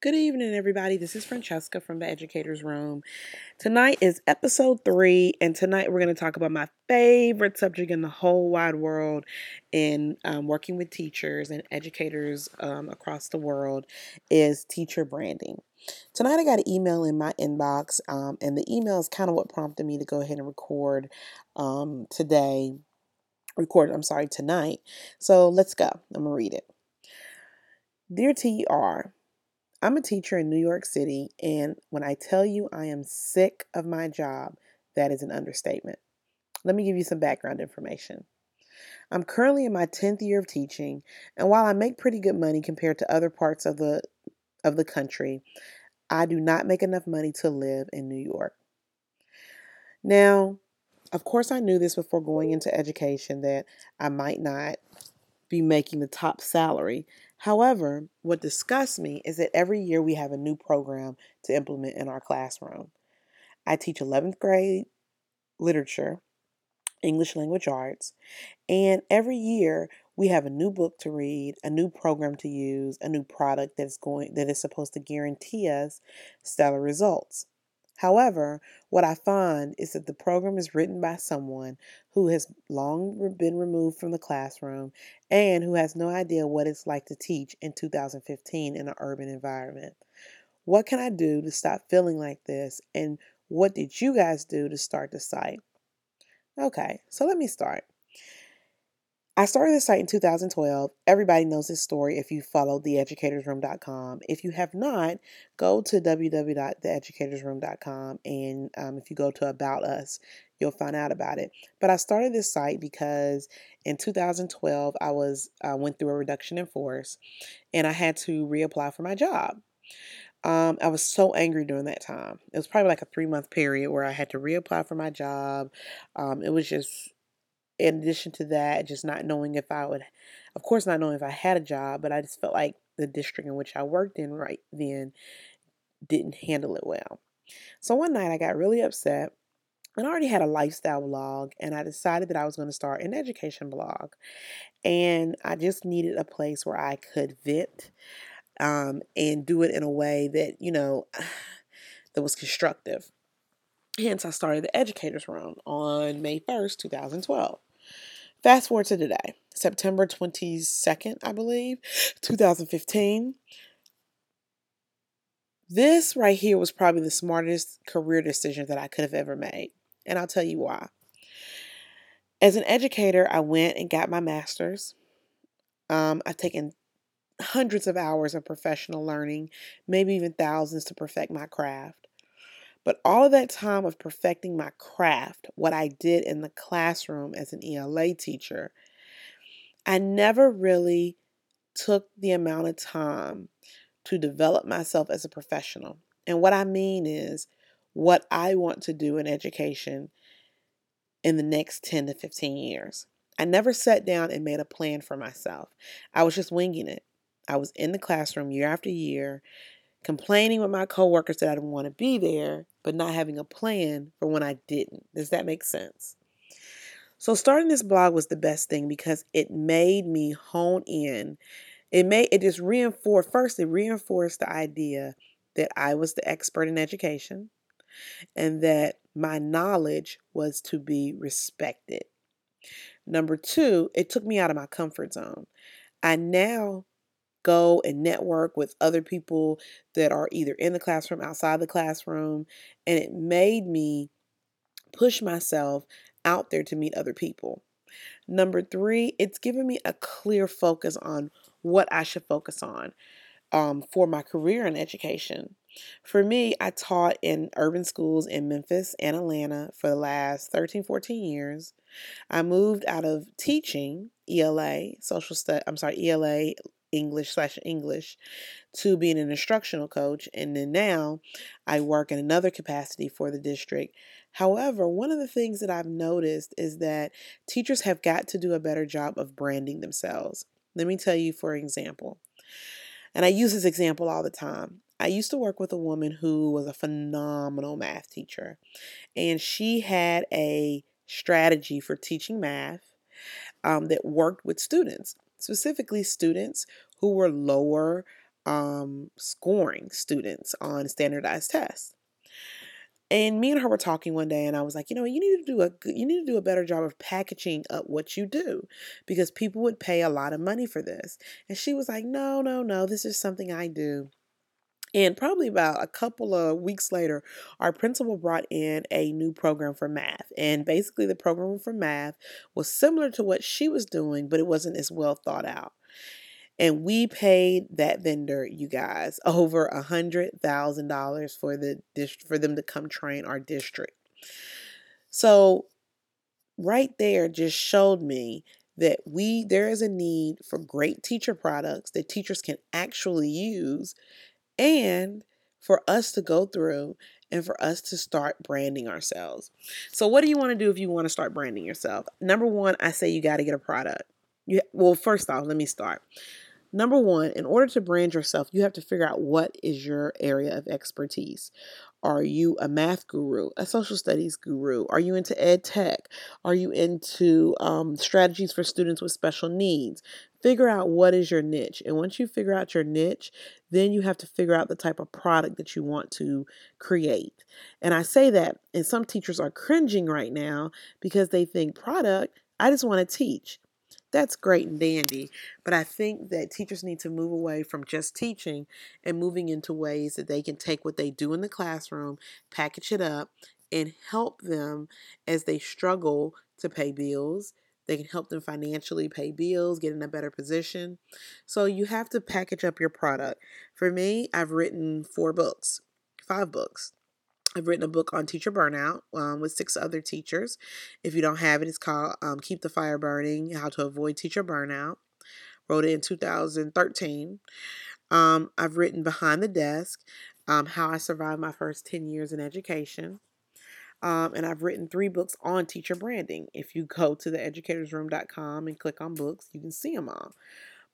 Good evening, everybody. This is Franchesca from the Educators Room. Tonight is episode three, and tonight we're going to talk about my favorite subject in the whole wide world in um, working with teachers and educators um, across the world is teacher branding. Tonight, I got an email in my inbox, um, and the email is kind of what prompted me to go ahead and record um, today. Record, I'm sorry, tonight. So let's go. I'm going to read it. Dear TR, I'm a teacher in New York City, and when I tell you I am sick of my job, that is an understatement. Let me give you some background information. I'm currently in my 10th year of teaching, and while I make pretty good money compared to other parts of the of the country, I do not make enough money to live in New York. Now, of course, I knew this before going into education that I might not be making the top salary However, what disgusts me is that every year we have a new program to implement in our classroom. I teach 11th grade literature, English language arts, and every year we have a new book to read, a new program to use, a new product that's going that is supposed to guarantee us stellar results. However, what I find is that the program is written by someone who has long been removed from the classroom and who has no idea what it's like to teach in 2015 in an urban environment. What can I do to stop feeling like this? And what did you guys do to start the site? Okay, so let me start. I started the site in 2012. Everybody knows this story if you follow theeducatorsroom.com. If you have not, go to www.theeducatorsroom.com and um, if you go to About Us, you'll find out about it. But I started this site because in 2012 I was uh, went through a reduction in force and I had to reapply for my job. Um, I was so angry during that time. It was probably like a three month period where I had to reapply for my job. Um, it was just in addition to that, just not knowing if I would, of course, not knowing if I had a job, but I just felt like the district in which I worked in right then didn't handle it well. So one night I got really upset. And I already had a lifestyle blog, and I decided that I was going to start an education blog. And I just needed a place where I could vent um, and do it in a way that, you know, that was constructive. Hence, I started the Educators Room on May 1st, 2012. Fast forward to today, September 22nd, I believe, 2015. This right here was probably the smartest career decision that I could have ever made. And I'll tell you why. As an educator, I went and got my master's. Um, I've taken hundreds of hours of professional learning, maybe even thousands to perfect my craft. But all of that time of perfecting my craft, what I did in the classroom as an ELA teacher, I never really took the amount of time to develop myself as a professional. And what I mean is what I want to do in education in the next 10 to 15 years. I never sat down and made a plan for myself. I was just winging it. I was in the classroom year after year, complaining with my coworkers that I didn't want to be there, but not having a plan for when I didn't. Does that make sense? So starting this blog was the best thing because it made me hone in. It made it just reinforced first it reinforced the idea that I was the expert in education and that my knowledge was to be respected. Number 2, it took me out of my comfort zone. I now go and network with other people that are either in the classroom, outside the classroom, and it made me push myself out there to meet other people. Number three, it's given me a clear focus on what I should focus on um, for my career in education. For me, I taught in urban schools in Memphis and Atlanta for the last 13, 14 years. I moved out of teaching ELA, social study, I'm sorry, ELA English slash English to being an instructional coach. And then now I work in another capacity for the district. However, one of the things that I've noticed is that teachers have got to do a better job of branding themselves. Let me tell you, for example, and I use this example all the time. I used to work with a woman who was a phenomenal math teacher, and she had a strategy for teaching math um, that worked with students specifically students who were lower um, scoring students on standardized tests. And me and her were talking one day, and I was like, you know, you need to do a you need to do a better job of packaging up what you do, because people would pay a lot of money for this. And she was like, no, no, no, this is something I do. And probably about a couple of weeks later, our principal brought in a new program for math. And basically, the program for math was similar to what she was doing, but it wasn't as well thought out. And we paid that vendor, you guys, over a hundred thousand dollars for the for them to come train our district. So right there just showed me that we there is a need for great teacher products that teachers can actually use and for us to go through and for us to start branding ourselves. So, what do you want to do if you want to start branding yourself? Number one, I say you got to get a product. You, well, first off, let me start. Number one, in order to brand yourself, you have to figure out what is your area of expertise. Are you a math guru, a social studies guru? Are you into ed tech? Are you into um, strategies for students with special needs? Figure out what is your niche. And once you figure out your niche, then you have to figure out the type of product that you want to create. And I say that, and some teachers are cringing right now because they think product, I just want to teach that's great and dandy. But I think that teachers need to move away from just teaching and moving into ways that they can take what they do in the classroom, package it up, and help them as they struggle to pay bills. They can help them financially pay bills, get in a better position. So you have to package up your product. For me, I've written four books, five books. I've written a book on teacher burnout um, with six other teachers. If you don't have it, it's called um, Keep the Fire Burning How to Avoid Teacher Burnout. Wrote it in 2013. Um, I've written Behind the Desk um, How I Survived My First 10 Years in Education. Um, and I've written three books on teacher branding. If you go to theeducatorsroom.com and click on books, you can see them all.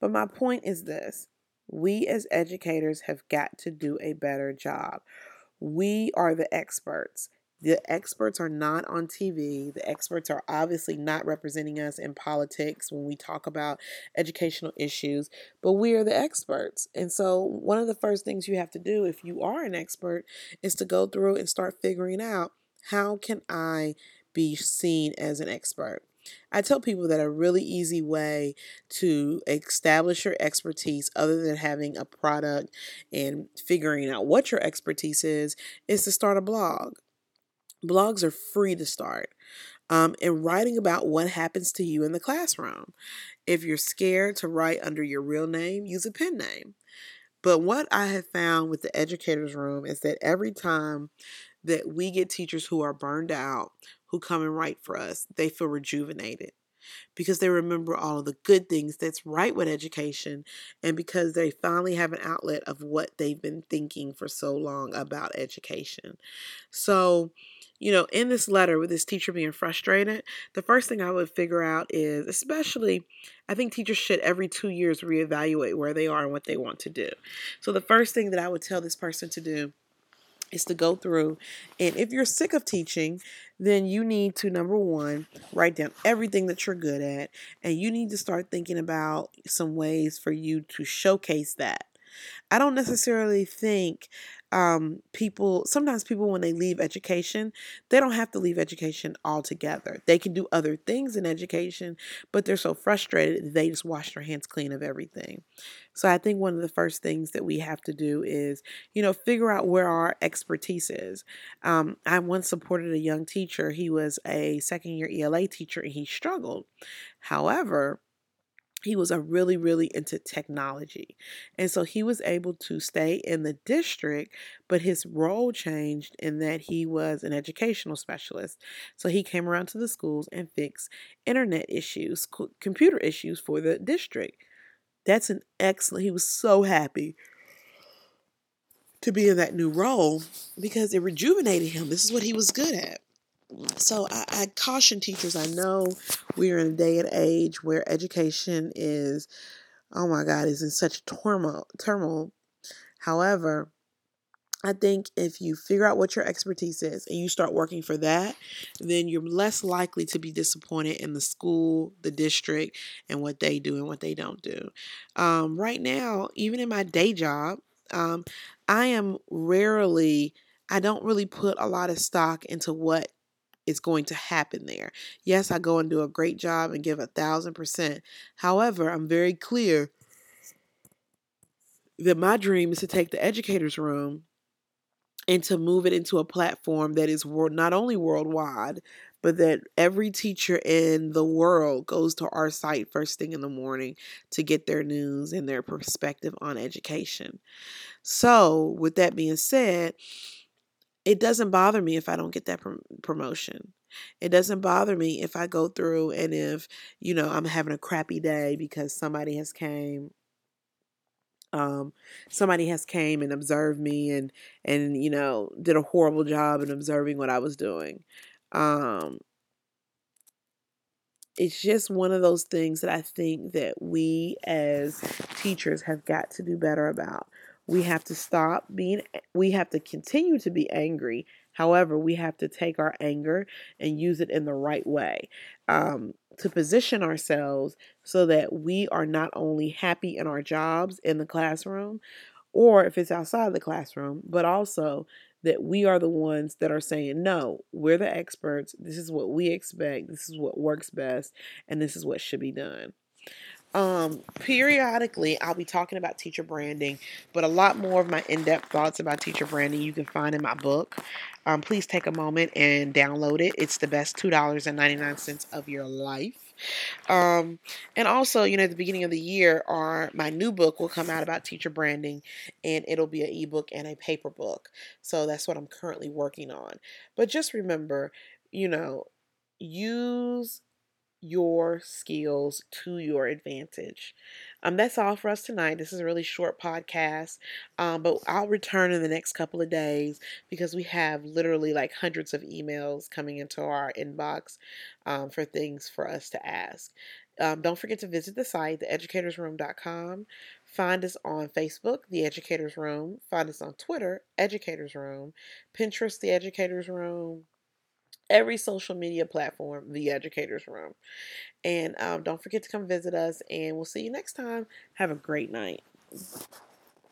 But my point is this we as educators have got to do a better job. We are the experts. The experts are not on TV. The experts are obviously not representing us in politics when we talk about educational issues, but we are the experts. And so, one of the first things you have to do if you are an expert is to go through and start figuring out how can I be seen as an expert? I tell people that a really easy way to establish your expertise, other than having a product and figuring out what your expertise is, is to start a blog. Blogs are free to start. Um, and writing about what happens to you in the classroom. If you're scared to write under your real name, use a pen name. But what I have found with the educators room is that every time that we get teachers who are burned out, who come and write for us, they feel rejuvenated because they remember all of the good things that's right with education and because they finally have an outlet of what they've been thinking for so long about education. So, you know, in this letter with this teacher being frustrated, the first thing I would figure out is, especially, I think teachers should every two years reevaluate where they are and what they want to do. So, the first thing that I would tell this person to do is to go through. And if you're sick of teaching then you need to number one write down everything that you're good at and you need to start thinking about some ways for you to showcase that. I don't necessarily think um, people sometimes people when they leave education they don't have to leave education altogether. They can do other things in education but they're so frustrated they just wash their hands clean of everything. So i think one of the first things that we have to do is you know figure out where our expertise is. Um, i once supported a young teacher he was a second year ela teacher and he struggled. However he was a really really into technology and so he was able to stay in the district but his role changed in that he was an educational specialist. So he came around to the schools and fixed internet issues computer issues for the district. That's an excellent he was so happy to be in that new role because it rejuvenated him. This is what he was good at so I, I, caution teachers. I know we're in a day and age where education is, oh my God, is in such turmoil. turmoil. However, I think if you figure out what your expertise is and you start working for that, then you're less likely to be disappointed in the school, the district, and what they do and what they don't do. Um, right now, even in my day job, um, I am rarely, I don't really put a lot of stock into what is going to happen there. Yes, I go and do a great job and give a thousand percent. However, I'm very clear that my dream is to take the educator's room and to move it into a platform that is world, not only worldwide, but that every teacher in the world goes to our site first thing in the morning to get their news and their perspective on education. So, with that being said, it doesn't bother me if I don't get that prom- promotion. It doesn't bother me if I go through and if, you know, I'm having a crappy day because somebody has came um, somebody has came and observed me and and you know did a horrible job in observing what I was doing. Um, it's just one of those things that I think that we as teachers have got to do better about. We have to stop being, we have to continue to be angry. However, we have to take our anger and use it in the right way um, to position ourselves so that we are not only happy in our jobs in the classroom or if it's outside the classroom, but also that we are the ones that are saying, no, we're the experts. This is what we expect. This is what works best. And this is what should be done. Um, periodically, I'll be talking about teacher branding, but a lot more of my in depth thoughts about teacher branding you can find in my book. Um, please take a moment and download it. It's the best $2.99 of your life. Um, and also, you know, at the beginning of the year, our my new book will come out about teacher branding, and it'll be an ebook and a paper book. So that's what I'm currently working on. But just remember, you know, use your skills to your advantage. Um, that's all for us tonight. This is a really short podcast, um, but I'll return in the next couple of days because we have literally like hundreds of emails coming into our inbox um, for things for us to ask. Um, don't forget to visit the site, theeducatorsroom.com. Find us on Facebook, The Educators Room. Find us on Twitter, Educators Room. Pinterest, The Educators Room every social media platform, The Educators Room. And um, don't forget to come visit us, and we'll see you next time. Have a great night.